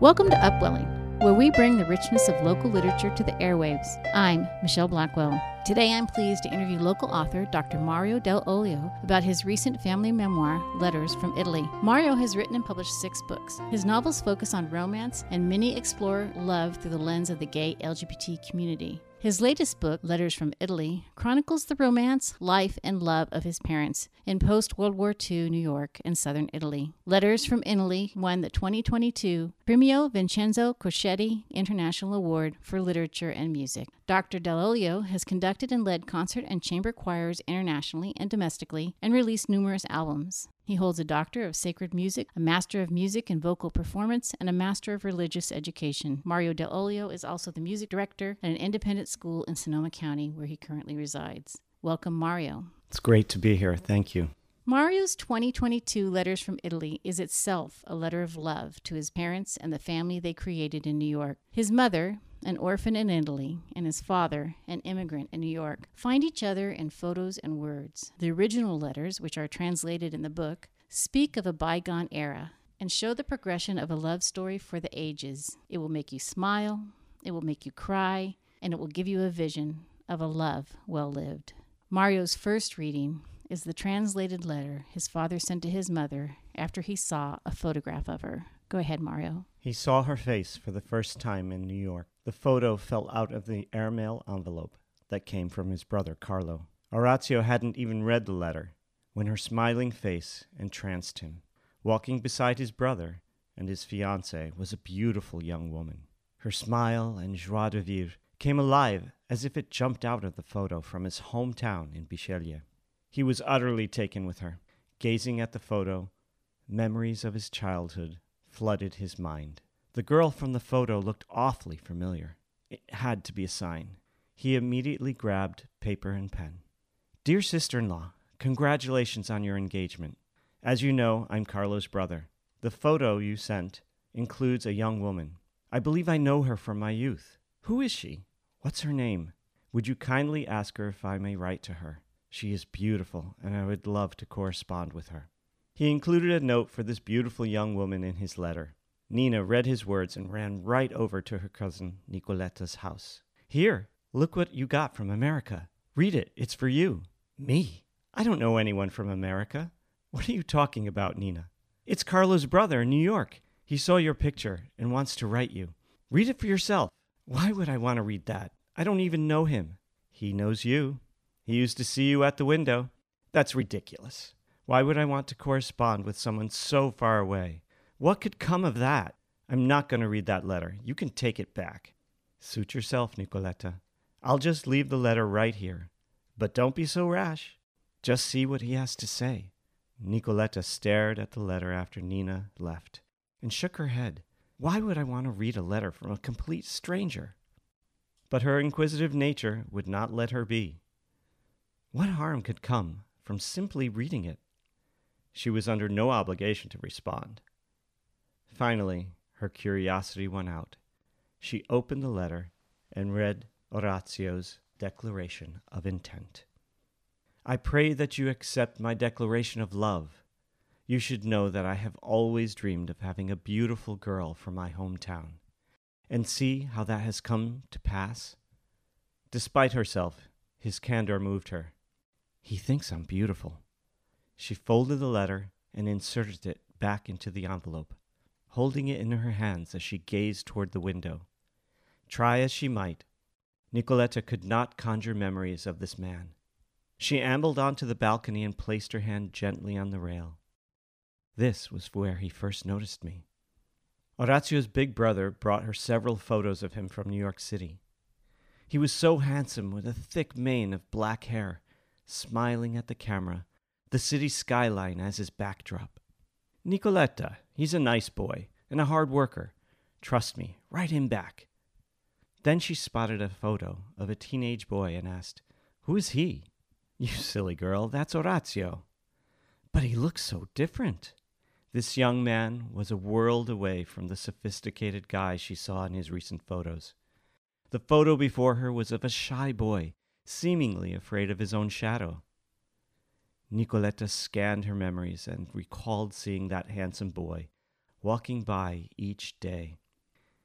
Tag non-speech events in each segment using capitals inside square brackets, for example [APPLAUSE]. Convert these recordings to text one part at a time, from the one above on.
Welcome to Upwelling, where we bring the richness of local literature to the airwaves. I'm Michelle Blackwell. Today I'm pleased to interview local author Dr. Mario Dell'Olio about his recent family memoir, Letters from Italy. Mario has written and published six books. His novels focus on romance, and many explore love through the lens of the gay LGBT community. His latest book, Letters from Italy, chronicles the romance, life, and love of his parents in post World War II New York and southern Italy. Letters from Italy won the 2022 Premio Vincenzo Crocetti International Award for Literature and Music. Dr. Dell'Olio has conducted and led concert and chamber choirs internationally and domestically and released numerous albums. He holds a Doctor of Sacred Music, a Master of Music and Vocal Performance, and a Master of Religious Education. Mario Dell'Olio is also the music director at an independent school in Sonoma County, where he currently resides. Welcome, Mario. It's great to be here. Thank you. Mario's 2022 Letters from Italy is itself a letter of love to his parents and the family they created in New York. His mother, an orphan in Italy, and his father, an immigrant in New York, find each other in photos and words. The original letters, which are translated in the book, speak of a bygone era and show the progression of a love story for the ages. It will make you smile, it will make you cry, and it will give you a vision of a love well lived. Mario's first reading is the translated letter his father sent to his mother after he saw a photograph of her. Go ahead, Mario. He saw her face for the first time in New York. The photo fell out of the airmail envelope that came from his brother Carlo. Orazio hadn't even read the letter when her smiling face entranced him. Walking beside his brother and his fiancée was a beautiful young woman. Her smile and joie de vivre came alive as if it jumped out of the photo from his hometown in Bisceglie. He was utterly taken with her. Gazing at the photo, memories of his childhood flooded his mind. The girl from the photo looked awfully familiar. It had to be a sign. He immediately grabbed paper and pen. Dear sister in law, congratulations on your engagement. As you know, I'm Carlo's brother. The photo you sent includes a young woman. I believe I know her from my youth. Who is she? What's her name? Would you kindly ask her if I may write to her? She is beautiful, and I would love to correspond with her. He included a note for this beautiful young woman in his letter. Nina read his words and ran right over to her cousin Nicoletta's house. Here, look what you got from America. Read it, it's for you. Me? I don't know anyone from America. What are you talking about, Nina? It's Carlo's brother in New York. He saw your picture and wants to write you. Read it for yourself. Why would I want to read that? I don't even know him. He knows you. He used to see you at the window. That's ridiculous. Why would I want to correspond with someone so far away? What could come of that? I'm not going to read that letter. You can take it back. Suit yourself, Nicoletta. I'll just leave the letter right here. But don't be so rash. Just see what he has to say. Nicoletta stared at the letter after Nina left and shook her head. Why would I want to read a letter from a complete stranger? But her inquisitive nature would not let her be. What harm could come from simply reading it? She was under no obligation to respond. Finally, her curiosity won out. She opened the letter and read Orazio's declaration of intent. I pray that you accept my declaration of love. You should know that I have always dreamed of having a beautiful girl for my hometown. And see how that has come to pass? Despite herself, his candor moved her. He thinks I'm beautiful. She folded the letter and inserted it back into the envelope holding it in her hands as she gazed toward the window. Try as she might, Nicoletta could not conjure memories of this man. She ambled onto the balcony and placed her hand gently on the rail. This was where he first noticed me. Orazio's big brother brought her several photos of him from New York City. He was so handsome with a thick mane of black hair, smiling at the camera, the city skyline as his backdrop. Nicoletta, he's a nice boy and a hard worker. Trust me, write him back. Then she spotted a photo of a teenage boy and asked, Who is he? [LAUGHS] You silly girl, that's Orazio. But he looks so different. This young man was a world away from the sophisticated guy she saw in his recent photos. The photo before her was of a shy boy, seemingly afraid of his own shadow. Nicoletta scanned her memories and recalled seeing that handsome boy walking by each day.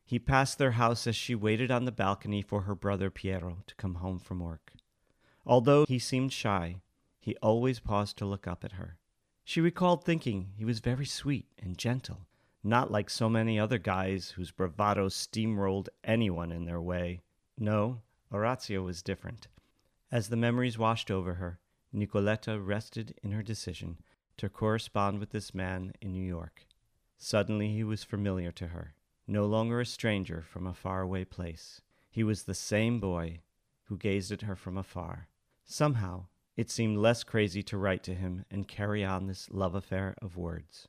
He passed their house as she waited on the balcony for her brother Piero to come home from work. Although he seemed shy, he always paused to look up at her. She recalled thinking he was very sweet and gentle, not like so many other guys whose bravado steamrolled anyone in their way. No, Orazio was different. As the memories washed over her, Nicoletta rested in her decision to correspond with this man in New York. Suddenly he was familiar to her, no longer a stranger from a faraway place. He was the same boy who gazed at her from afar. Somehow, it seemed less crazy to write to him and carry on this love affair of words.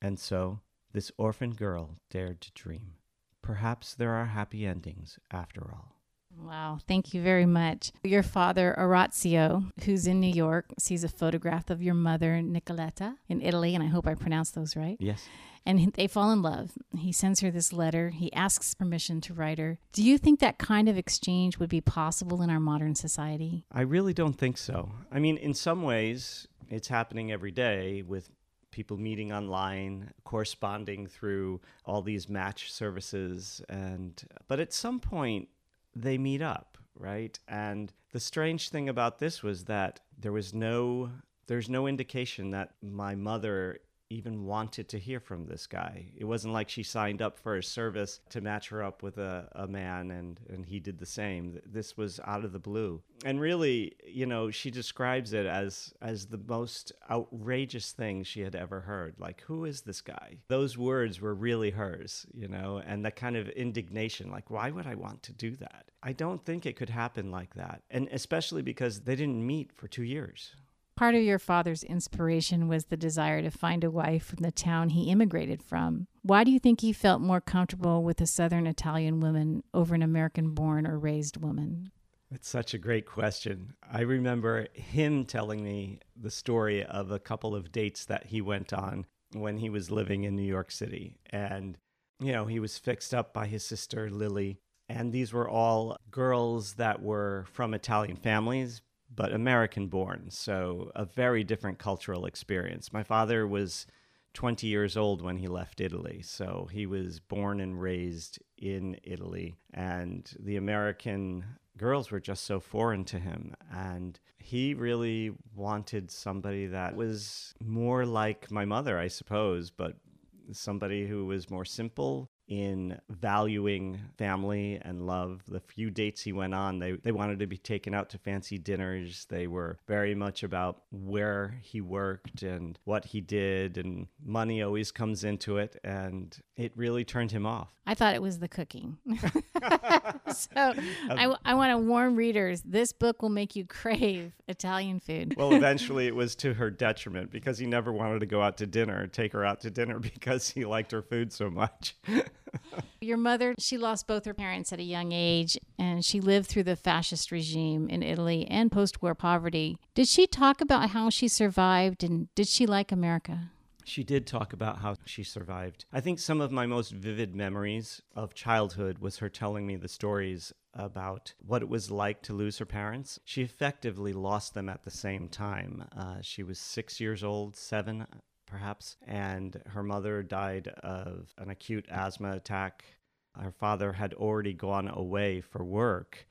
And so, this orphan girl dared to dream. Perhaps there are happy endings after all. Wow, thank you very much. Your father, Orazio, who's in New York, sees a photograph of your mother, Nicoletta, in Italy, and I hope I pronounced those right. Yes. And they fall in love. He sends her this letter. He asks permission to write her. Do you think that kind of exchange would be possible in our modern society? I really don't think so. I mean, in some ways, it's happening every day with people meeting online, corresponding through all these match services and but at some point they meet up, right? And the strange thing about this was that there was no there's no indication that my mother even wanted to hear from this guy. It wasn't like she signed up for a service to match her up with a, a man and, and he did the same. This was out of the blue. And really, you know, she describes it as as the most outrageous thing she had ever heard. Like, who is this guy? Those words were really hers, you know, and that kind of indignation, like, why would I want to do that? I don't think it could happen like that. And especially because they didn't meet for two years. Part of your father's inspiration was the desire to find a wife from the town he immigrated from. Why do you think he felt more comfortable with a Southern Italian woman over an American born or raised woman? It's such a great question. I remember him telling me the story of a couple of dates that he went on when he was living in New York City. And, you know, he was fixed up by his sister Lily. And these were all girls that were from Italian families, but American born. So a very different cultural experience. My father was 20 years old when he left Italy. So he was born and raised in Italy. And the American girls were just so foreign to him. And he really wanted somebody that was more like my mother, I suppose, but somebody who was more simple in valuing family and love. The few dates he went on, they, they wanted to be taken out to fancy dinners. They were very much about where he worked and what he did, and money always comes into it. And it really turned him off. I thought it was the cooking. [LAUGHS] [LAUGHS] so I, I want to warn readers this book will make you crave Italian food. well, eventually it was to her detriment because he never wanted to go out to dinner, take her out to dinner [LAUGHS] because he liked her food so much. [LAUGHS] Your mother, she lost both her parents at a young age and she lived through the fascist regime in Italy and post war poverty. Did she talk about how she survived and did she like America? She did talk about how she survived. I think some of my most vivid memories of childhood was her telling me the stories about what it was like to lose her parents. She effectively lost them at the same time. Uh, she was six years old, seven, perhaps, and her mother died of an acute asthma attack. Her father had already gone away for work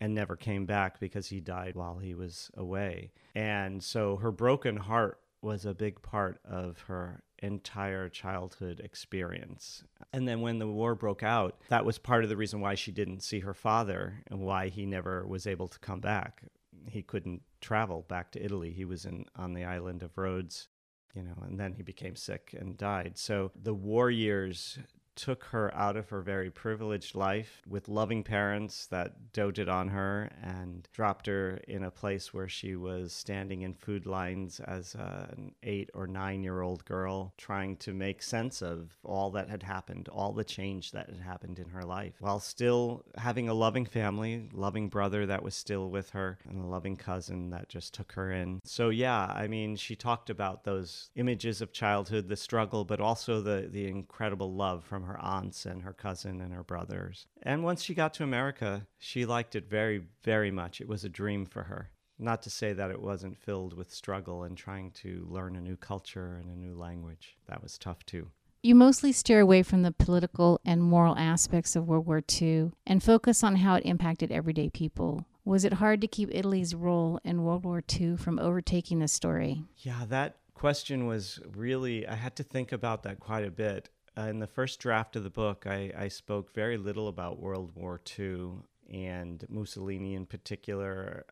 and never came back because he died while he was away. And so her broken heart was a big part of her entire childhood experience. And then when the war broke out, that was part of the reason why she didn't see her father and why he never was able to come back. He couldn't travel back to Italy. He was in on the island of Rhodes, you know, and then he became sick and died. So the war years took her out of her very privileged life with loving parents that doted on her and dropped her in a place where she was standing in food lines as an eight or nine year old girl trying to make sense of all that had happened, all the change that had happened in her life, while still having a loving family, loving brother that was still with her, and a loving cousin that just took her in. So, yeah, I mean, she talked about those images of childhood, the struggle, but also the, the incredible love from from her aunts and her cousin and her brothers. And once she got to America, she liked it very, very much. It was a dream for her. Not to say that it wasn't filled with struggle and trying to learn a new culture and a new language. That was tough too. You mostly steer away from the political and moral aspects of World War II and focus on how it impacted everyday people. Was it hard to keep Italy's role in World War II from overtaking the story? Yeah, that question was really, I had to think about that quite a bit. Uh, in the first draft of the book, I, I spoke very little about World War II and Mussolini in particular.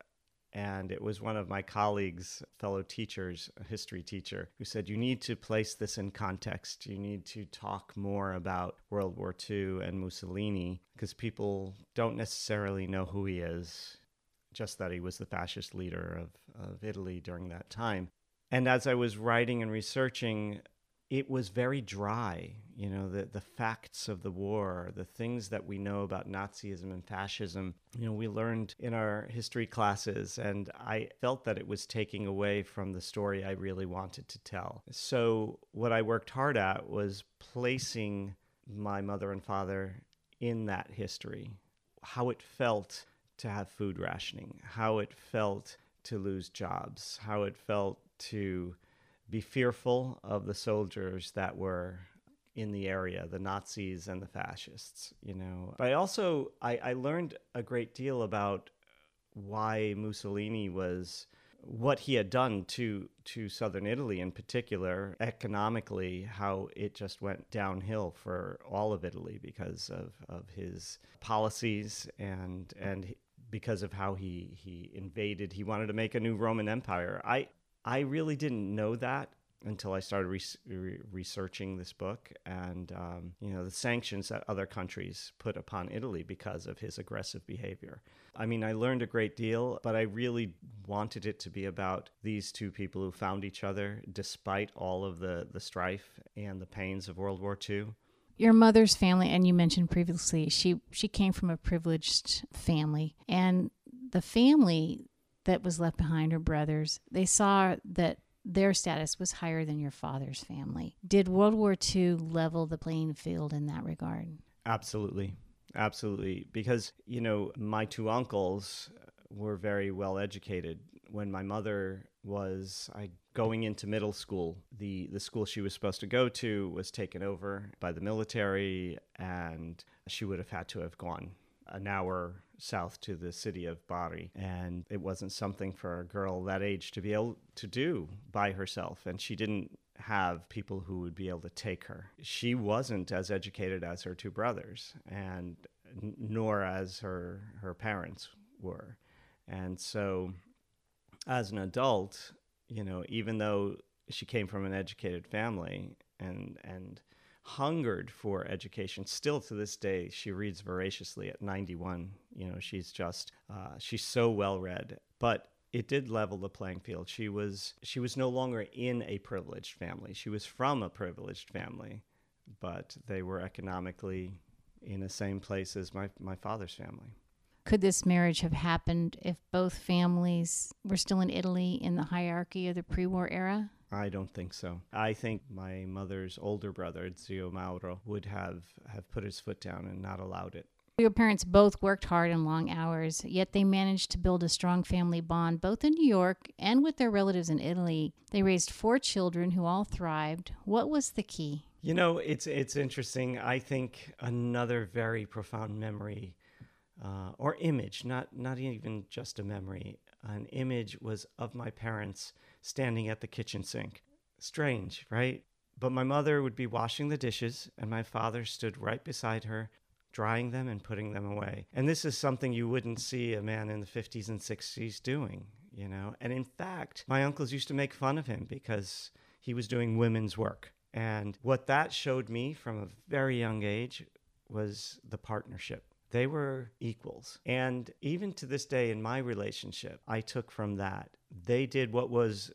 And it was one of my colleagues, fellow teachers, a history teacher, who said, You need to place this in context. You need to talk more about World War II and Mussolini because people don't necessarily know who he is, just that he was the fascist leader of, of Italy during that time. And as I was writing and researching, it was very dry. You know, the, the facts of the war, the things that we know about Nazism and fascism, you know, we learned in our history classes, and I felt that it was taking away from the story I really wanted to tell. So, what I worked hard at was placing my mother and father in that history, how it felt to have food rationing, how it felt to lose jobs, how it felt to be fearful of the soldiers that were in the area, the Nazis and the fascists, you know. But I also I, I learned a great deal about why Mussolini was what he had done to to southern Italy in particular economically how it just went downhill for all of Italy because of, of his policies and and because of how he he invaded he wanted to make a new Roman empire I I really didn't know that until I started re- researching this book and um, you know the sanctions that other countries put upon Italy because of his aggressive behavior. I mean, I learned a great deal, but I really wanted it to be about these two people who found each other despite all of the the strife and the pains of World War II. Your mother's family, and you mentioned previously, she she came from a privileged family, and the family that was left behind, her brothers, they saw that their status was higher than your father's family. Did World War II level the playing field in that regard? Absolutely. Absolutely. Because, you know, my two uncles were very well educated. When my mother was I, going into middle school, the, the school she was supposed to go to was taken over by the military, and she would have had to have gone an hour south to the city of Bari. And it wasn't something for a girl that age to be able to do by herself. And she didn't have people who would be able to take her. She wasn't as educated as her two brothers, and nor as her her parents were. And so, as an adult, you know, even though she came from an educated family and and hungered for education. Still to this day, she reads voraciously at 91. You know, she's just, uh, she's so well read. But it did level the playing field. She was she was no longer in a privileged family. She was from a privileged family, but they were economically in the same place as my, my father's family. Could this marriage have happened if both families were still in Italy in the hierarchy of the pre-war era? I don't think so. I think my mother's older brother, Zio Mauro, would have, have put his foot down and not allowed it. Your parents both worked hard and long hours, yet they managed to build a strong family bond both in New York and with their relatives in Italy. They raised four children who all thrived. What was the key? You know, it's it's interesting. I think another very profound memory uh, or image, not not even just a memory, an image was of my parents standing at the kitchen sink. Strange, right? But my mother would be washing the dishes, and my father stood right beside her, drying them and putting them away. And this is something you wouldn't see a man in the 50s and 60s doing, you know? And in fact, my uncles used to make fun of him because he was doing women's work. And what that showed me from a very young age was the partnership. They were equals. And even to this day in my relationship, I took from that. They did what was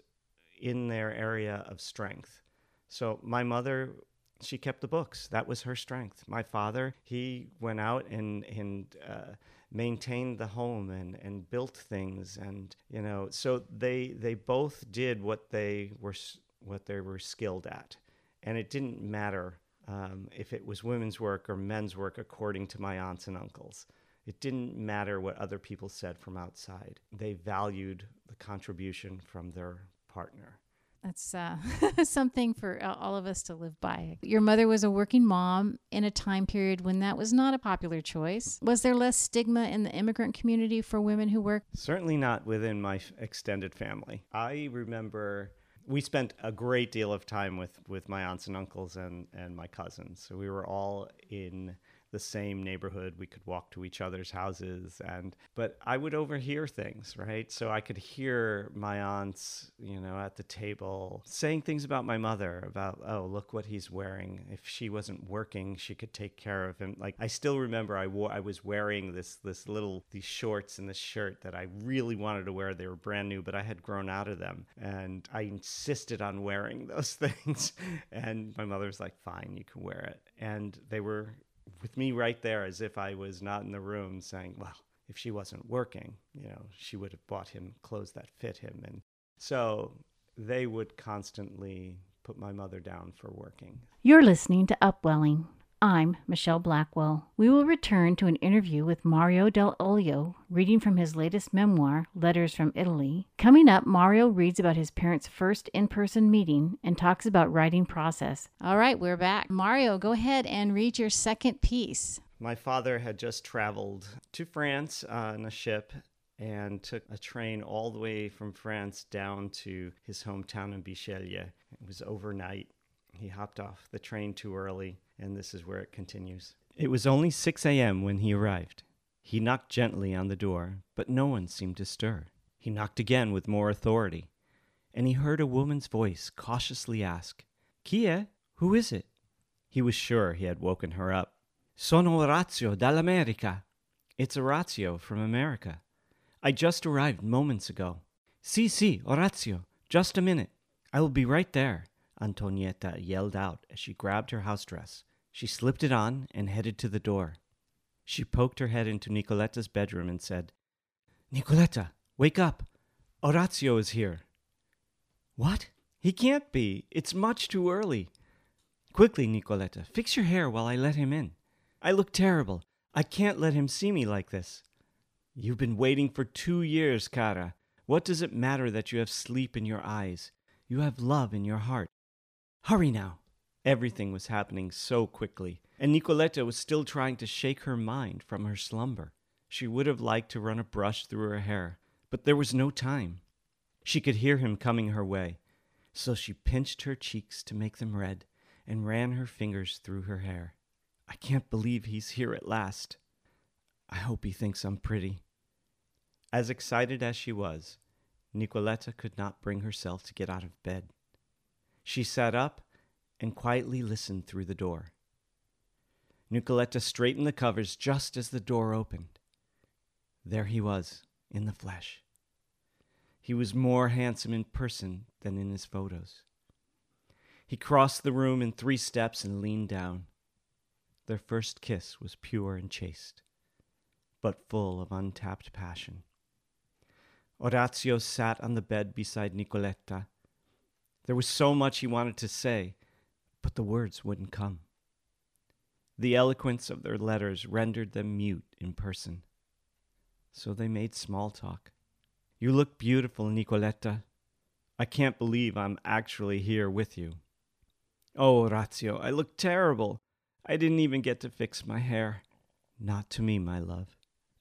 in their area of strength. So my mother, she kept the books. That was her strength. My father, he went out and, and uh, maintained the home and, and built things. And, you know, so they, they both did what they were, what they were skilled at. And it didn't matter um, if it was women's work or men's work, according to my aunts and uncles. It didn't matter what other people said from outside. They valued the contribution from their partner. That's uh, [LAUGHS] something for all of us to live by. Your mother was a working mom in a time period when that was not a popular choice. Was there less stigma in the immigrant community for women who work? Certainly not within my extended family. I remember we spent a great deal of time with, with my aunts and uncles and, and my cousins. So we were all in the same neighborhood. We could walk to each other's houses and but I would overhear things, right? So I could hear my aunts, you know, at the table saying things about my mother, about, oh, look what he's wearing. If she wasn't working, she could take care of him. Like I still remember I wore I was wearing this this little these shorts and this shirt that I really wanted to wear. They were brand new, but I had grown out of them. And I insisted on wearing [LAUGHS] those things. and my mother was like, fine, you can wear it. And they were with me right there as if I was not in the room saying, well, if she wasn't working, you know, she would have bought him clothes that fit him. And so they would constantly put my mother down for working. You're listening to Upwelling. I'm Michelle Blackwell. We will return to an interview with Mario Dell'Olio, reading from his latest memoir, Letters from Italy. Coming up, Mario reads about his parents' first in person meeting and talks about writing process. All right, we're back. Mario, go ahead and read your second piece. My father had just traveled to France uh, on a ship and took a train all the way from France down to his hometown in Bisceglie. It was overnight. He hopped off the train too early and this is where it continues. It was only 6 a.m. when he arrived. He knocked gently on the door, but no one seemed to stir. He knocked again with more authority, and he heard a woman's voice cautiously ask, è? Who is it? He was sure he had woken her up. Sono Orazio dall'America. It's Orazio from America. I just arrived moments ago. Si, si, Orazio. Just a minute. I will be right there. Antonietta yelled out as she grabbed her house dress. She slipped it on and headed to the door. She poked her head into Nicoletta's bedroom and said, Nicoletta, wake up! Orazio is here. What? He can't be. It's much too early. Quickly, Nicoletta, fix your hair while I let him in. I look terrible. I can't let him see me like this. You've been waiting for two years, cara. What does it matter that you have sleep in your eyes? You have love in your heart. Hurry now! Everything was happening so quickly, and Nicoletta was still trying to shake her mind from her slumber. She would have liked to run a brush through her hair, but there was no time. She could hear him coming her way, so she pinched her cheeks to make them red and ran her fingers through her hair. I can't believe he's here at last. I hope he thinks I'm pretty. As excited as she was, Nicoletta could not bring herself to get out of bed. She sat up and quietly listened through the door. Nicoletta straightened the covers just as the door opened. There he was, in the flesh. He was more handsome in person than in his photos. He crossed the room in three steps and leaned down. Their first kiss was pure and chaste, but full of untapped passion. Orazio sat on the bed beside Nicoletta there was so much he wanted to say, but the words wouldn't come. The eloquence of their letters rendered them mute in person. So they made small talk. You look beautiful, Nicoletta. I can't believe I'm actually here with you. Oh, Orazio, I look terrible. I didn't even get to fix my hair. Not to me, my love.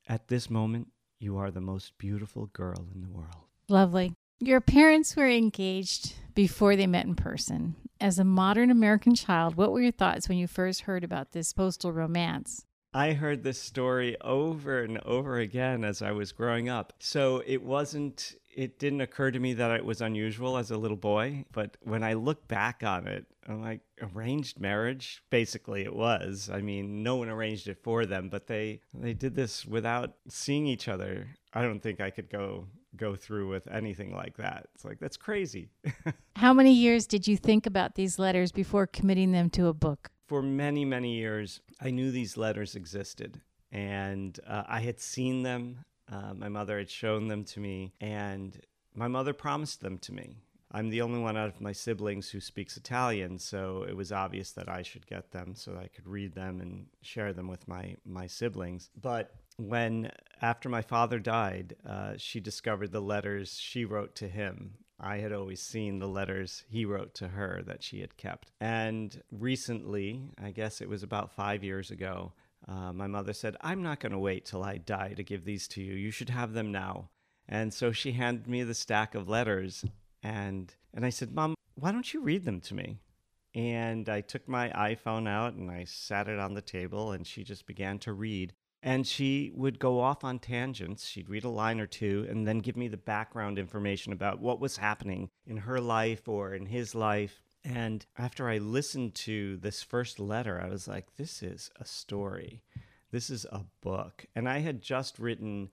At this moment, you are the most beautiful girl in the world. Lovely. Your parents were engaged before they met in person. As a modern American child, what were your thoughts when you first heard about this postal romance? I heard this story over and over again as I was growing up. So it wasn't, it didn't occur to me that it was unusual as a little boy. But when I look back on it, I'm like, arranged marriage? Basically, it was. I mean, no one arranged it for them, but they, they did this without seeing each other. I don't think I could go go through with anything like that. It's like that's crazy. [LAUGHS] How many years did you think about these letters before committing them to a book? For many, many years, I knew these letters existed and uh, I had seen them. Uh, my mother had shown them to me, and my mother promised them to me. I'm the only one out of my siblings who speaks Italian, so it was obvious that I should get them so I could read them and share them with my, my siblings. But when after my father died, uh, she discovered the letters she wrote to him, I had always seen the letters he wrote to her that she had kept. And recently, I guess it was about five years ago, uh, my mother said, I'm not going to wait till I die to give these to you. You should have them now. And so she handed me the stack of letters. And, and I said, Mom, why don't you read them to me? And I took my iPhone out and I sat it on the table, and she just began to read. And she would go off on tangents. She'd read a line or two and then give me the background information about what was happening in her life or in his life. And after I listened to this first letter, I was like, this is a story. This is a book. And I had just written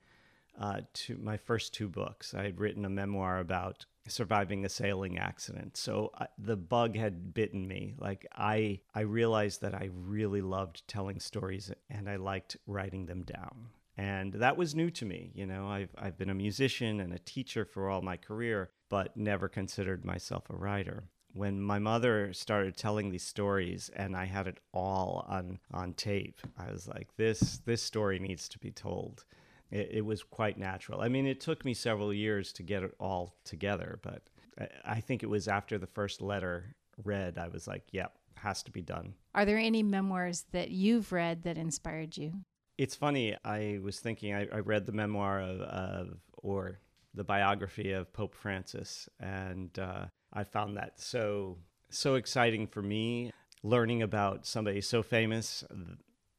uh, to my first two books. I had written a memoir about surviving a sailing accident. So uh, the bug had bitten me. Like I I realized that I really loved telling stories and I liked writing them down. And that was new to me, you know. I've I've been a musician and a teacher for all my career, but never considered myself a writer. When my mother started telling these stories and I had it all on on tape, I was like this this story needs to be told it, it, was quite natural. I mean, it took me several years to get it all together, but I, I think it was after the first letter read, I was like, yep, has to be done. Are there any memoirs that you've read that inspired you? It's funny. I was thinking, I, I read the memoir of, of, or the biography of Pope Francis, and uh, I found that so so exciting for me learning about somebody so famous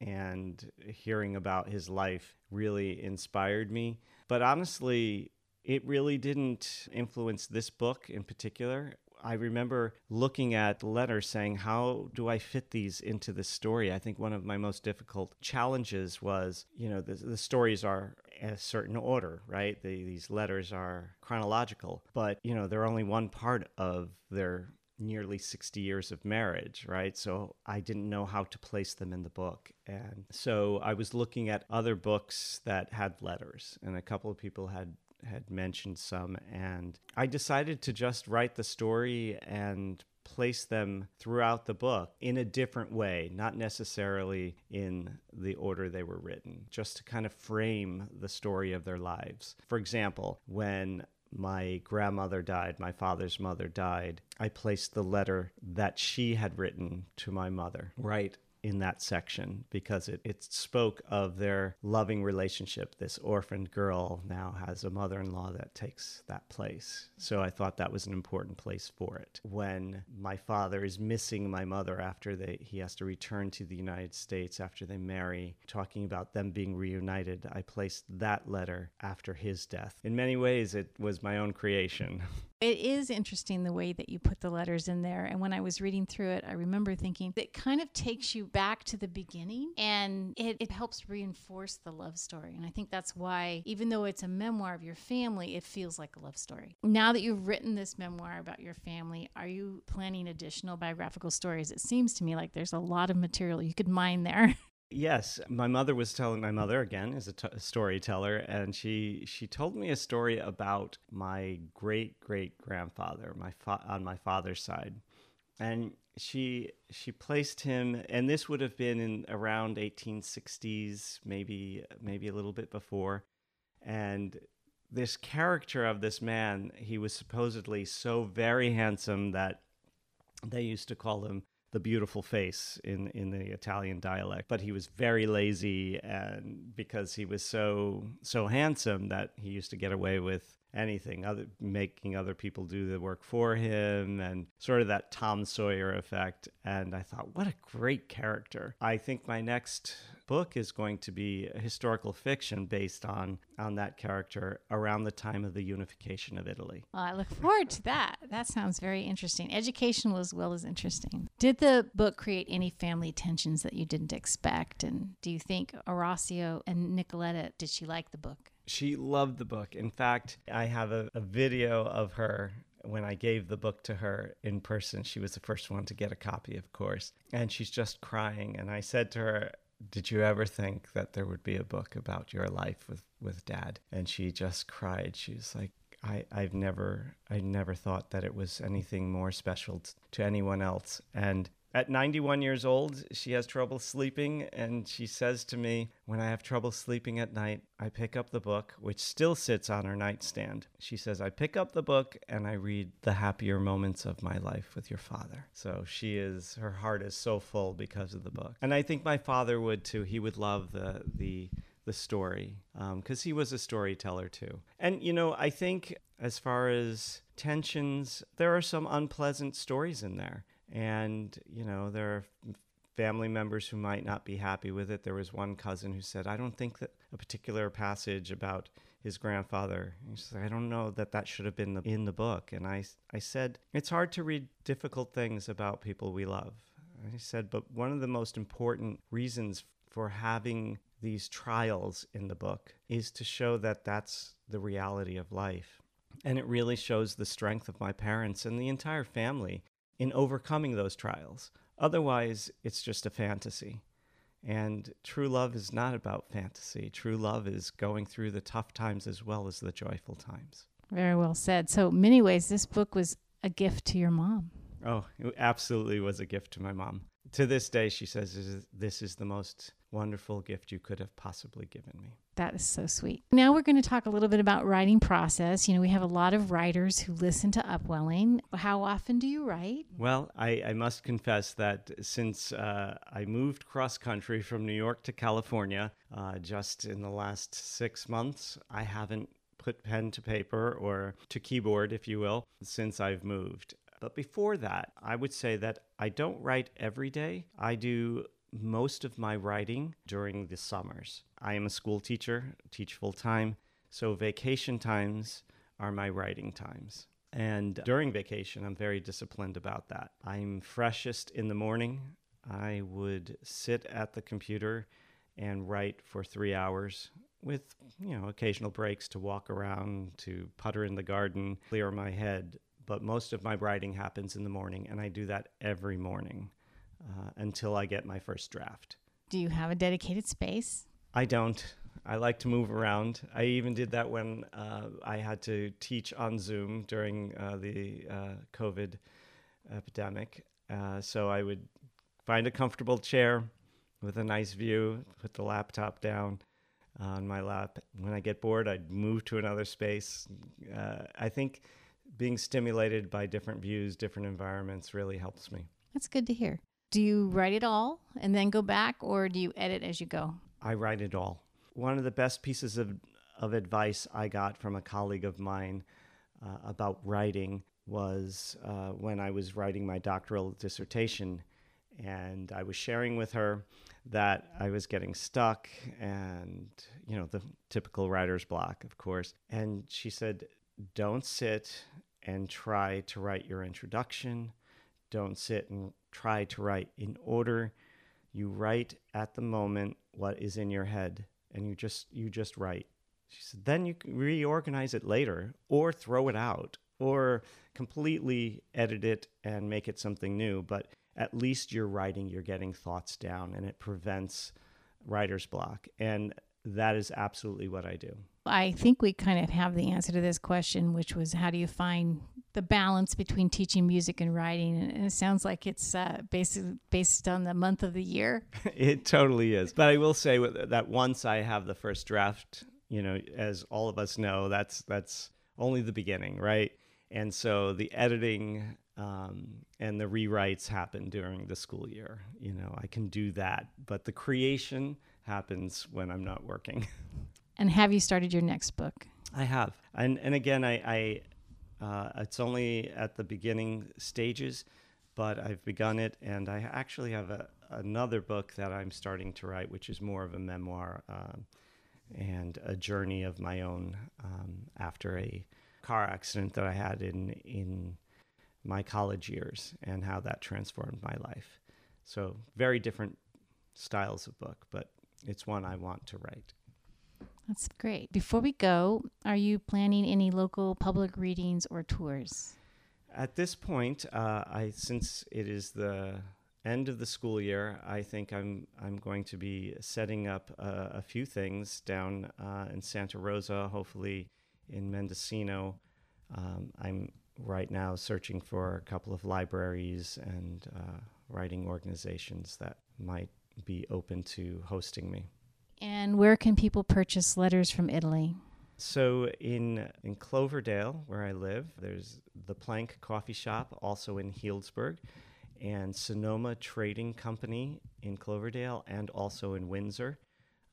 and hearing about his life really inspired me. But honestly, it really didn't influence this book in particular. I remember looking at the letter saying, How do I fit these into the story? I think one of my most difficult challenges was, you know, the, the stories are a certain order, right? The, these letters are chronological, but, you know, they're only one part of their nearly 60 years of marriage, right? So I didn't know how to place them in the book. And so I was looking at other books that had letters, and a couple of people had had mentioned some and I decided to just write the story and place them throughout the book in a different way, not necessarily in the order they were written, just to kind of frame the story of their lives. For example, when my grandmother died, my father's mother died, I placed the letter that she had written to my mother right in that section because it, it spoke of their loving relationship. This orphaned girl now has a mother in law that takes that place. So I thought that was an important place for it. When my father is missing my mother after they, he has to return to the United States after they marry, talking about them being reunited, I placed that letter after his death. In many ways, it was my own creation. [LAUGHS] It is interesting the way that you put the letters in there. And when I was reading through it, I remember thinking it kind of takes you back to the beginning and it, it helps reinforce the love story. And I think that's why, even though it's a memoir of your family, it feels like a love story. Now that you've written this memoir about your family, are you planning additional biographical stories? It seems to me like there's a lot of material you could mine there. [LAUGHS] Yes, my mother was telling my mother again is a, t- a storyteller, and she she told me a story about my great great grandfather, my fa- on my father's side, and she she placed him, and this would have been in around 1860s, maybe maybe a little bit before, and this character of this man, he was supposedly so very handsome that they used to call him the beautiful face in in the Italian dialect. But he was very lazy, and because he was so so handsome that he used to get away with anything other making other people do the work for him and sort of that Tom Sawyer effect and I thought what a great character. I think my next book is going to be historical fiction based on on that character around the time of the unification of Italy. Well, I look forward to that. That sounds very interesting. Educational as well as interesting. Did the book create any family tensions that you didn't expect and do you think Orazio and Nicoletta did she like the book? She loved the book. In fact, I have a, a video of her when I gave the book to her in person. She was the first one to get a copy, of course. And she's just crying. And I said to her, Did you ever think that there would be a book about your life with, with dad? And she just cried. She was like, I, I've never I never thought that it was anything more special t- to anyone else. And At 91 years old, she has trouble sleeping, and she says to me, When I have trouble sleeping at night, I pick up the book, which still sits on her nightstand. She says, I pick up the book and I read The Happier Moments of My Life with Your Father. So she is, her heart is so full because of the book. And I think my father would too. He would love the, the, the story because um, he was a storyteller too. And, you know, I think as far as tensions, there are some unpleasant stories in there. And, you know, there are family members who might not be happy with it. There was one cousin who said, I don't think that a particular passage about his grandfather, he said, I don't know that that should have been in the book. And I, I said, it's hard to read difficult things about people we love. I said, but one of the most important reasons for having these trials in the book is to show that that's the reality of life. And it really shows the strength of my parents and the entire family in overcoming those trials. Otherwise, it's just a fantasy. And true love is not about fantasy. True love is going through the tough times as well as the joyful times. Very well said. So, many ways, this book was a gift to your mom. Oh, it absolutely was a gift to my mom. To this day, she says, This is the most wonderful gift you could have possibly given me. That is so sweet. Now we're going to talk a little bit about writing process. You know, we have a lot of writers who listen to Upwelling. How often do you write? Well, I, I must confess that since uh, I moved cross country from New York to California uh, just in the last six months, I haven't put pen to paper or to keyboard, if you will, since I've moved. But before that, I would say that I don't write every day. I do most of my writing during the summers. I am a school teacher, teach full time, so vacation times are my writing times. And during vacation, I'm very disciplined about that. I'm freshest in the morning. I would sit at the computer and write for three hours with, you know, occasional breaks to walk around, to putter in the garden, clear my head. But most of my writing happens in the morning, and I do that every morning uh, until I get my first draft. Do you have a dedicated space? I don't. I like to move around. I even did that when uh, I had to teach on Zoom during uh, the uh, COVID epidemic. Uh, so I would find a comfortable chair with a nice view, put the laptop down on my lap. When I get bored, I'd move to another space. Uh, I think being stimulated by different views, different environments really helps me. That's good to hear. Do you write it all and then go back, or do you edit as you go? I write it all. One of the best pieces of, of advice I got from a colleague of mine uh, about writing was uh, when I was writing my doctoral dissertation. And I was sharing with her that I was getting stuck and, you know, the typical writer's block, of course. And she said, Don't sit and try to write your introduction. Don't sit and try to write in order. You write at the moment what is in your head, and you just you just write. She said, then you can reorganize it later, or throw it out, or completely edit it and make it something new. But at least you're writing, you're getting thoughts down, and it prevents writer's block. And that is absolutely what I do. I think we kind of have the answer to this question, which was how do you find the balance between teaching music and writing? And it sounds like it's uh, based, based on the month of the year. [LAUGHS] it totally is. But I will say that once I have the first draft, you know, as all of us know, that's that's only the beginning, right? And so the editing um, and the rewrites happen during the school year. You know, I can do that, but the creation happens when I'm not working. [LAUGHS] And have you started your next book? I have, and and again, I, I uh, it's only at the beginning stages, but I've begun it, and I actually have a, another book that I'm starting to write, which is more of a memoir uh, and a journey of my own um, after a car accident that I had in in my college years and how that transformed my life. So very different styles of book, but it's one I want to write. That's great. Before we go, are you planning any local public readings or tours? At this point, uh, I since it is the end of the school year, I think I'm I'm going to be setting up uh, a few things down uh, in Santa Rosa, hopefully in Mendocino. Um, I'm right now searching for a couple of libraries and uh, writing organizations that might be open to hosting me. And where can people purchase letters from Italy? So in in Cloverdale, where I live, there's the Plank Coffee Shop, also in Healdsburg, and Sonoma Trading Company in Cloverdale, and also in Windsor,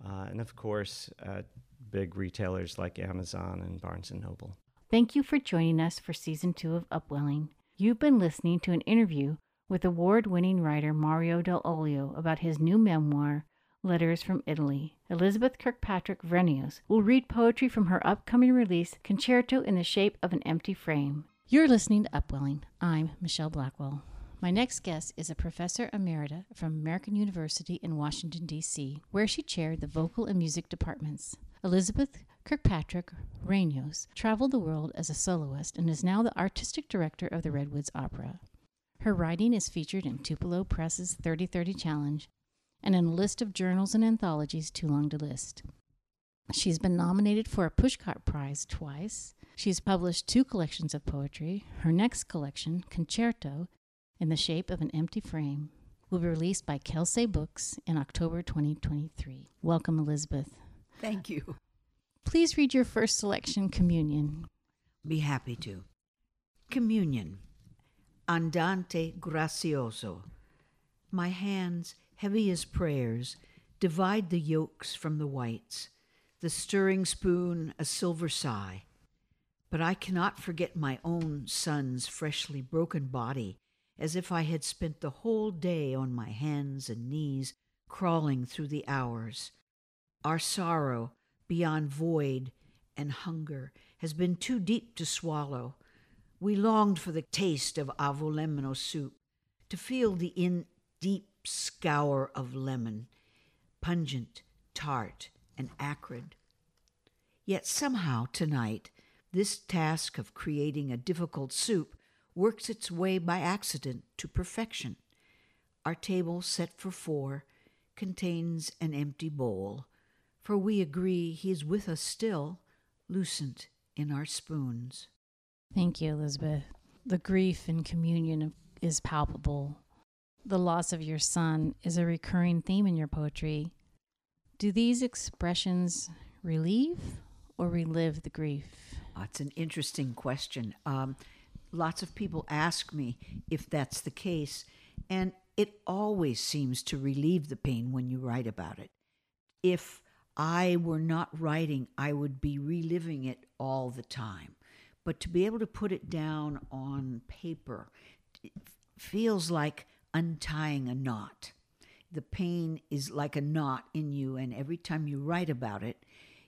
uh, and of course, uh, big retailers like Amazon and Barnes and Noble. Thank you for joining us for season two of Upwelling. You've been listening to an interview with award winning writer Mario Dell'Olio about his new memoir, Letters from Italy. Elizabeth Kirkpatrick Vrenios will read poetry from her upcoming release, Concerto in the Shape of an Empty Frame. You're listening to Upwelling. I'm Michelle Blackwell. My next guest is a professor emerita from American University in Washington, D.C., where she chaired the vocal and music departments. Elizabeth Kirkpatrick Vrenios traveled the world as a soloist and is now the artistic director of the Redwoods Opera. Her writing is featured in Tupelo Press's 3030 Challenge and in a list of journals and anthologies too long to list. She's been nominated for a Pushcart Prize twice. She's published two collections of poetry. Her next collection, Concerto, in the Shape of an Empty Frame, will be released by Kelsey Books in October 2023. Welcome, Elizabeth. Thank you. Please read your first selection, Communion. Be happy to. Communion. Andante grazioso. My hands, heavy as prayers, divide the yolks from the whites, the stirring spoon a silver sigh. But I cannot forget my own son's freshly broken body, as if I had spent the whole day on my hands and knees crawling through the hours. Our sorrow, beyond void and hunger, has been too deep to swallow. We longed for the taste of avgolemono soup, to feel the in deep scour of lemon, pungent, tart, and acrid. Yet somehow tonight, this task of creating a difficult soup works its way by accident to perfection. Our table set for four contains an empty bowl, for we agree he is with us still, lucent in our spoons. Thank you, Elizabeth. The grief in communion is palpable. The loss of your son is a recurring theme in your poetry. Do these expressions relieve or relive the grief? That's an interesting question. Um, lots of people ask me if that's the case, and it always seems to relieve the pain when you write about it. If I were not writing, I would be reliving it all the time. But to be able to put it down on paper feels like untying a knot. The pain is like a knot in you, and every time you write about it,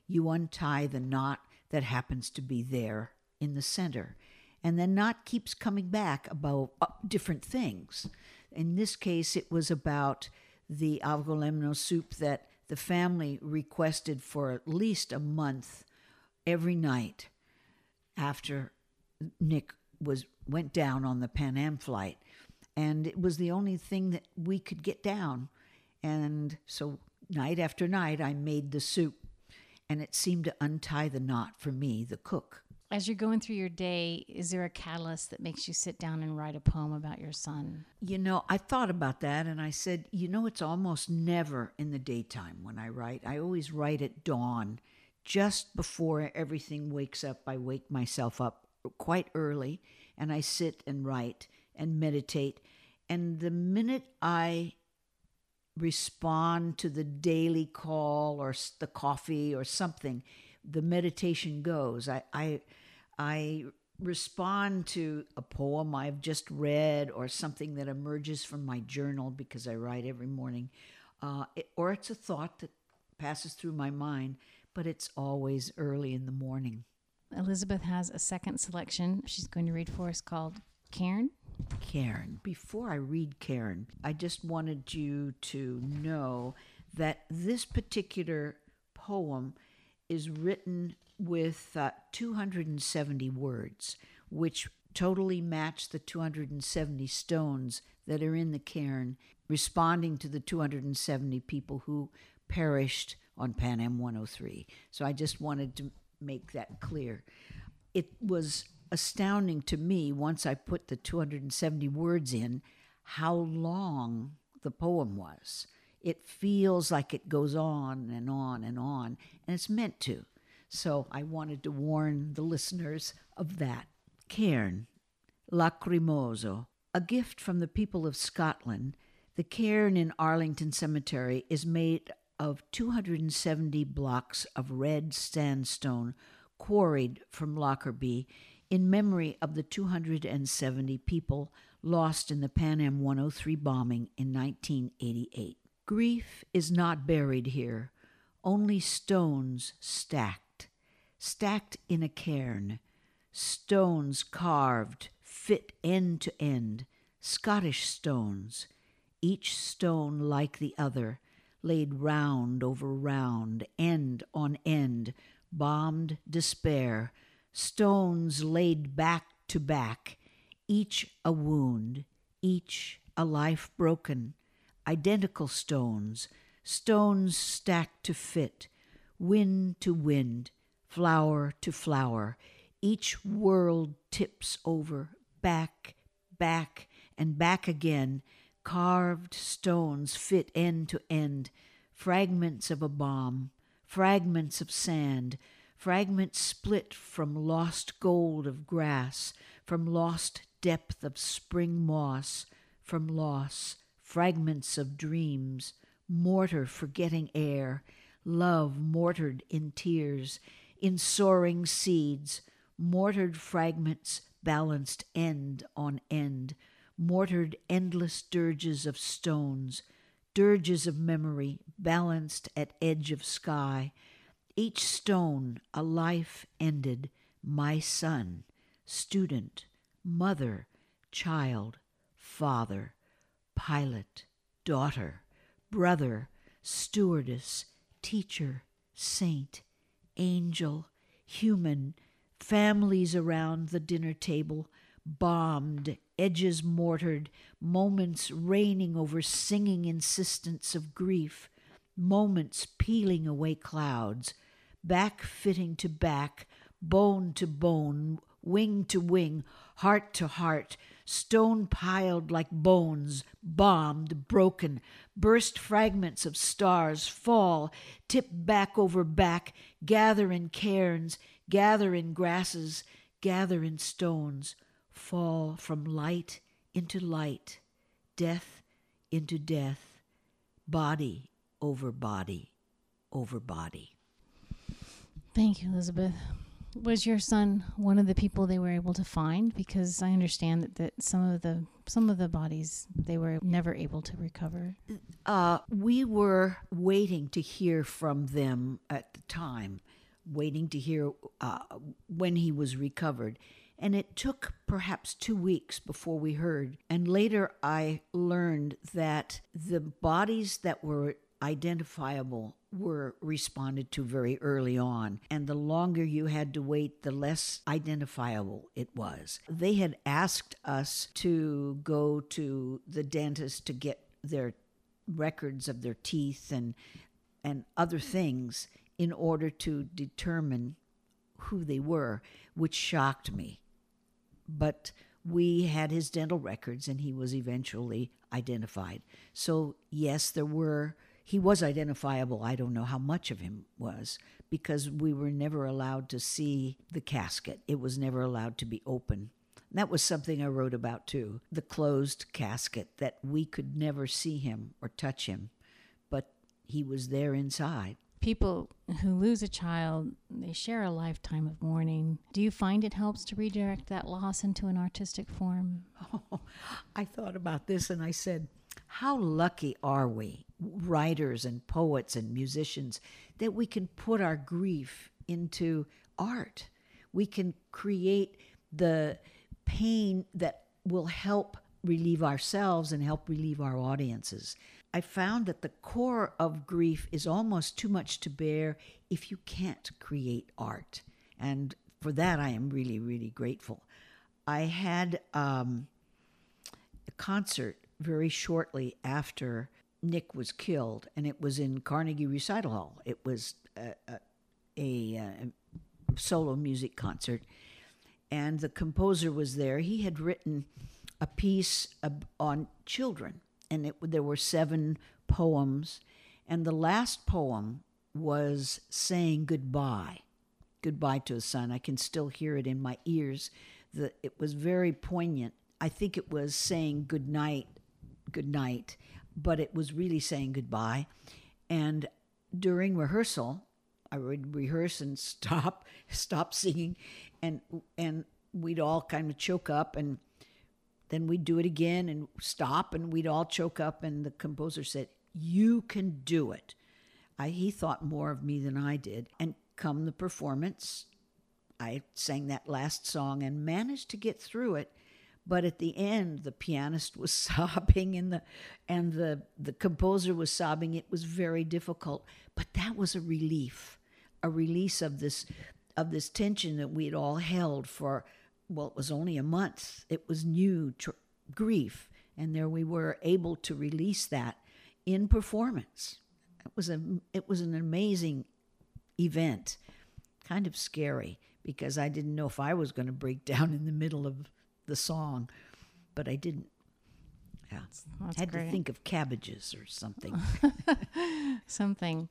you untie the knot that happens to be there in the center. And the knot keeps coming back about uh, different things. In this case, it was about the avgolemono soup that the family requested for at least a month every night after Nick was went down on the Pan Am flight, and it was the only thing that we could get down. And so night after night, I made the soup, and it seemed to untie the knot for me, the cook. As you're going through your day, is there a catalyst that makes you sit down and write a poem about your son? You know, I thought about that and I said, you know, it's almost never in the daytime when I write. I always write at dawn just before everything wakes up, I wake myself up quite early and I sit and write and meditate. And the minute I respond to the daily call or the coffee or something, the meditation goes. I, I, I respond to a poem I've just read or something that emerges from my journal because I write every morning, uh, it, or it's a thought that passes through my mind but it's always early in the morning. Elizabeth has a second selection she's going to read for us called Cairn. Cairn. Before I read Cairn, I just wanted you to know that this particular poem is written with uh, 270 words, which totally match the 270 stones that are in the cairn, responding to the 270 people who perished on Pan Am 103. So I just wanted to make that clear. It was astounding to me once I put the 270 words in how long the poem was. It feels like it goes on and on and on, and it's meant to. So I wanted to warn the listeners of that. Cairn, Lacrimoso, a gift from the people of Scotland. The cairn in Arlington Cemetery is made of 270 blocks of red sandstone quarried from Lockerbie in memory of the 270 people lost in the Pan Am 103 bombing in 1988. Grief is not buried here, only stones stacked, stacked in a cairn, stones carved, fit end to end, Scottish stones, each stone like the other, laid round over round, end on end, bombed despair, stones laid back to back, each a wound, each a life broken, identical stones, stones stacked to fit, wind to wind, flower to flower, each world tips over, back, back, and back again, carved stones fit end to end, fragments of a bomb, fragments of sand, fragments split from lost gold of grass, from lost depth of spring moss, from loss, fragments of dreams, mortar forgetting air, love mortared in tears, in soaring seeds, mortared fragments balanced end on end, mortared endless dirges of stones, dirges of memory balanced at edge of sky, each stone a life ended, my son, student, mother, child, father, pilot, daughter, brother, stewardess, teacher, saint, angel, human, families around the dinner table, bombed, edges mortared, moments raining over singing insistence of grief, moments peeling away clouds, back fitting to back, bone to bone, wing to wing, heart to heart, stone piled like bones, bombed, broken, burst fragments of stars fall, tip back over back, gather in cairns, gather in grasses, gather in stones, fall from light into light, death into death, body over body over body. Thank you, Elizabeth. Was your son one of the people they were able to find? Because I understand that, that some of the some of the bodies they were never able to recover. Uh, we were waiting to hear from them at the time, waiting to hear uh, when he was recovered. And it took perhaps two weeks before we heard. And later I learned that the bodies that were identifiable were responded to very early on. And the longer you had to wait, the less identifiable it was. They had asked us to go to the dentist to get their records of their teeth and and other things in order to determine who they were, which shocked me. But we had his dental records and he was eventually identified. So, yes, there were he was identifiable. I don't know how much of him was because we were never allowed to see the casket. It was never allowed to be open. And that was something I wrote about too the closed casket, that we could never see him or touch him, but he was there inside. People who lose a child, they share a lifetime of mourning. Do you find it helps to redirect that loss into an artistic form? Oh, [LAUGHS] I thought about this and I said, how lucky are we, writers and poets and musicians, that we can put our grief into art? We can create the pain that will help relieve ourselves and help relieve our audiences. I found that the core of grief is almost too much to bear if you can't create art. And for that, I am really, really grateful. I had um, a concert very shortly after Nick was killed, and it was in Carnegie Recital Hall. It was a, a, a, a solo music concert, and the composer was there. He had written a piece on children, and it, there were seven poems, and the last poem was saying goodbye, goodbye to a son. I can still hear it in my ears. The, it was very poignant. I think it was saying good night, good night, but it was really saying goodbye. And during rehearsal, I would rehearse and [LAUGHS] stop, stop singing, and and we'd all kind of choke up, and then we'd do it again and stop, and we'd all choke up. And the composer said, "You can do it." I, he thought more of me than I did. And come the performance, I sang that last song and managed to get through it. But at the end, the pianist was [LAUGHS] sobbing and the and the the composer was sobbing. It was very difficult, but that was a relief, a release of this of this tension that we had all held for well, it was only a month. It was new tr- grief, and there we were able to release that in performance. It was a it was an amazing event, kind of scary because I didn't know if I was going to break [LAUGHS] down in the middle of the song, but I didn't. Yeah, That's had great. to think of cabbages or something. [LAUGHS] something.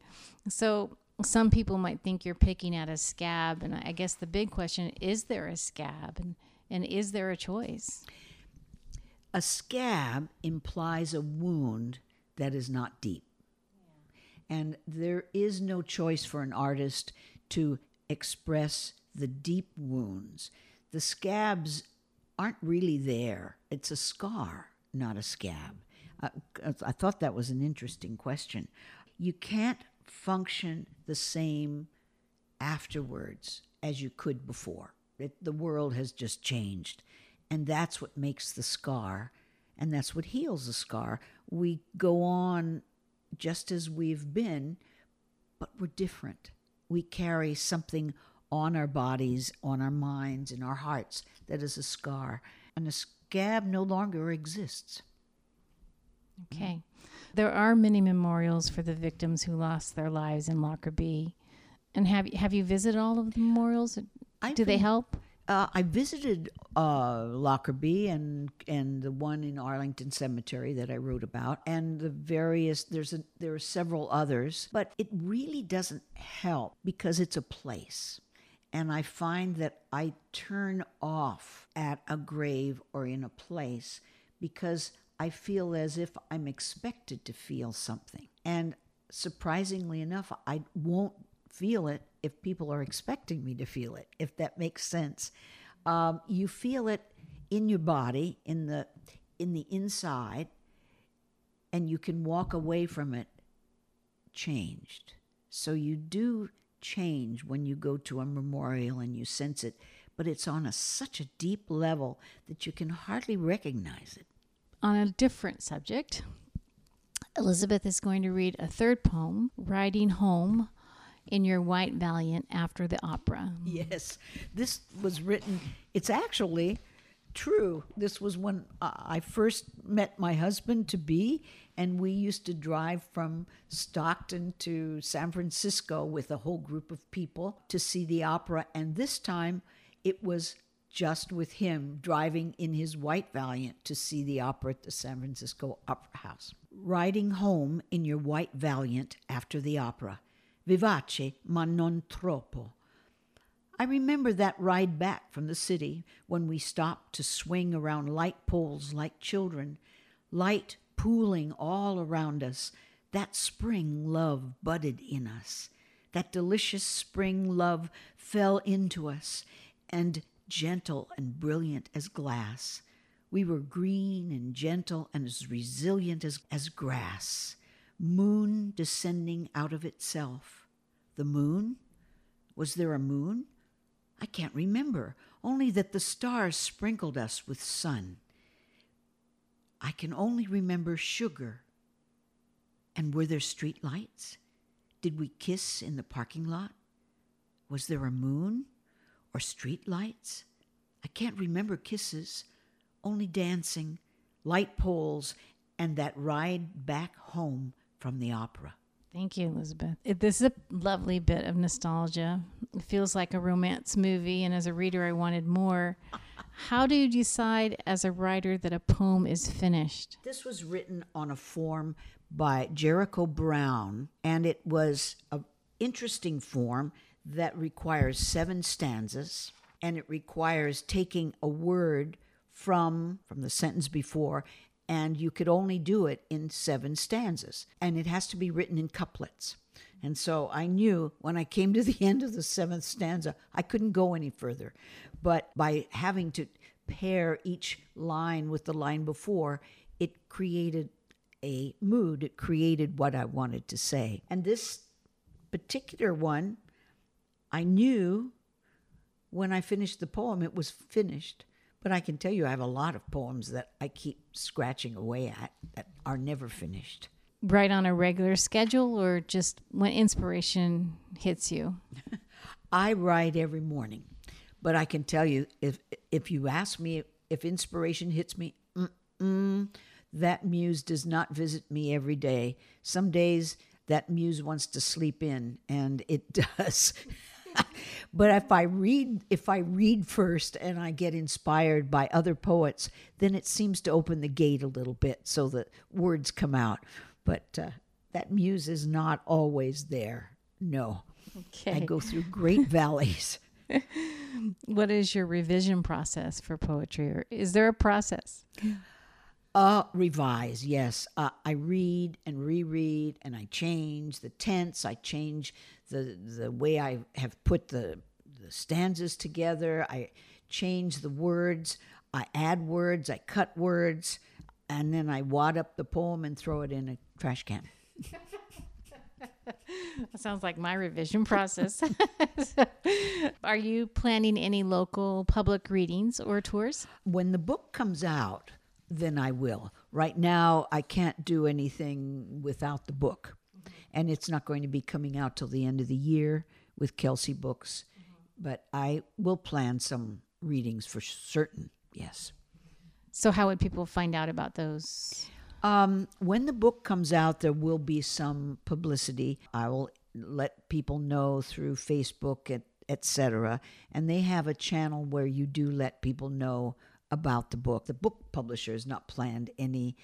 So some people might think you're picking at a scab, and I guess the big question is: there a scab, and and is there a choice? a scab implies a wound that is not deep. And there is no choice for an artist to express the deep wounds. The scabs aren't really there. It's a scar, not a scab. Uh, I thought that was an interesting question. You can't function the same afterwards as you could before. It, the world has just changed. And that's what makes the scar, and that's what heals the scar. We go on just as we've been, but we're different. We carry something on our bodies, on our minds, in our hearts that is a scar. And a scab no longer exists. Okay. There are many memorials for the victims who lost their lives in Lockerbie. And have have you visited all of the memorials? I've Do they been- help? Uh, I visited uh, Lockerbie and and the one in Arlington Cemetery that I wrote about, and the various. There's a, there are several others, but it really doesn't help because it's a place, and I find that I turn off at a grave or in a place because I feel as if I'm expected to feel something, and surprisingly enough, I won't feel it if people are expecting me to feel it, if that makes sense. Um, you feel it in your body, in the in the inside, and you can walk away from it changed. So you do change when you go to a memorial and you sense it, but it's on a such a deep level that you can hardly recognize it. On a different subject, Elizabeth is going to read a third poem, Riding Home in Your White Valiant after the opera. Yes, this was written. It's actually true. This was when uh, I first met my husband to be, and we used to drive from Stockton to San Francisco with a whole group of people to see the opera. And this time it was just with him driving in his white Valiant to see the opera at the San Francisco Opera House. Riding home in your white Valiant after the opera. Vivace, ma non troppo. I remember that ride back from the city when we stopped to swing around light poles like children, light pooling all around us. That spring love budded in us. That delicious spring love fell into us, and gentle and brilliant as glass. We were green and gentle and as resilient as, as grass. Moon descending out of itself. The moon? Was there a moon? I can't remember, only that the stars sprinkled us with sun. I can only remember sugar. And were there street lights? Did we kiss in the parking lot? Was there a moon or street lights? I can't remember kisses, only dancing, light poles, and that ride back home from the opera. Thank you, Elizabeth. It, this is a lovely bit of nostalgia. It feels like a romance movie, and as a reader, I wanted more. How do you decide as a writer that a poem is finished? This was written on a form by Jericho Brown, and it was an interesting form that requires seven stanzas, and it requires taking a word from from the sentence before and you could only do it in seven stanzas and it has to be written in couplets. And so i knew when i came to the [LAUGHS] end of the seventh stanza i couldn't go any further. But by having to pair each line with the line before it created a mood it created what i wanted to say. And this particular one i knew when i finished the poem it was finished but I can tell you, I have a lot of poems that I keep scratching away at that are never finished. Write on a regular schedule or just when inspiration hits you? [LAUGHS] I write every morning, but I can tell you if if you ask me if inspiration hits me, that muse does not visit me every day. Some days that muse wants to sleep in, and it [LAUGHS] does. [LAUGHS] but if I read if I read first and I get inspired by other poets, then it seems to open the gate a little bit so that words come out. But uh, that muse is not always there. No. Okay. I go through [LAUGHS] great valleys. what is your revision process for poetry or is there a process? [LAUGHS] Uh, revise, yes. Uh, I read and reread, and I change the tense. I change the the way I have put the the stanzas together. I change the words. I add words. I cut words, and then I wad up the poem and throw it in a trash can. that sounds like my revision process. [LAUGHS] Are you planning any local public readings or tours? When the book comes out, then I will. Right now, I can't do anything without the book. Mm-hmm. And it's not going to be coming out till the end of the year with Kelsey Books. Mm-hmm. But I will plan some readings for certain, yes. So, how would people find out about those? Um, when the book comes out, there will be some publicity. I will let people know through Facebook, etc. And they have a channel where you do let people know about the book. The book publisher has not planned any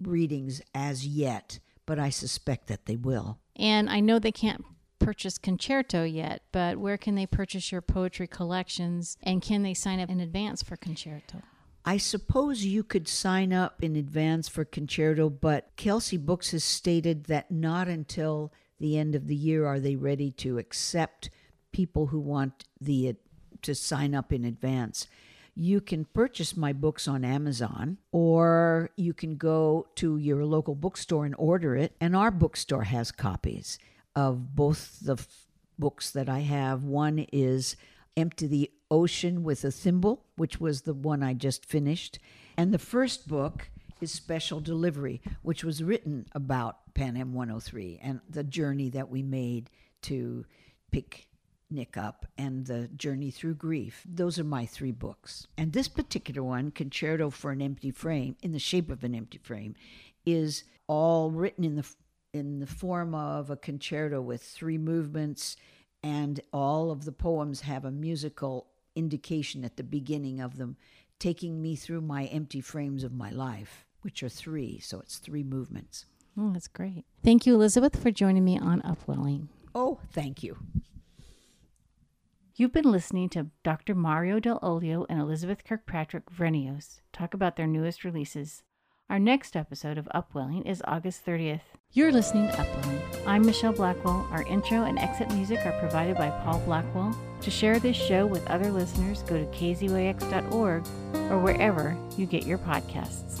readings as yet, but I suspect that they will. And I know they can't purchase Concerto yet, but where can they purchase your poetry collections and can they sign up in advance for Concerto? I suppose you could sign up in advance for Concerto, but Kelsey Books has stated that not until the end of the year are they ready to accept people who want the to sign up in advance you can purchase my books on Amazon or you can go to your local bookstore and order it. And our bookstore has copies of both the f- books that I have. One is Empty the Ocean with a Thimble, which was the one I just finished. And the first book is Special Delivery, which was written about Pan Am 103 and the journey that we made to pick Nick Up and The Journey Through Grief. Those are my three books. And this particular one, Concerto for an Empty Frame, in the shape of an empty frame, is all written in the in the form of a concerto with three movements and all of the poems have a musical indication at the beginning of them taking me through my empty frames of my life which are three. So it's three movements. Oh that's great. Thank you elizabeth for joining me on upwelling. Oh thank you You've been listening to Dr. Mario Dell'Olio and Elizabeth Kirkpatrick Vrenios talk about their newest releases. Our next episode of Upwelling is August 30th. You're listening to Upwelling. I'm Michelle Blackwell. Our intro and exit music are provided by Paul Blackwell. To share this show with other listeners, go to kzyx.org or wherever you get your podcasts.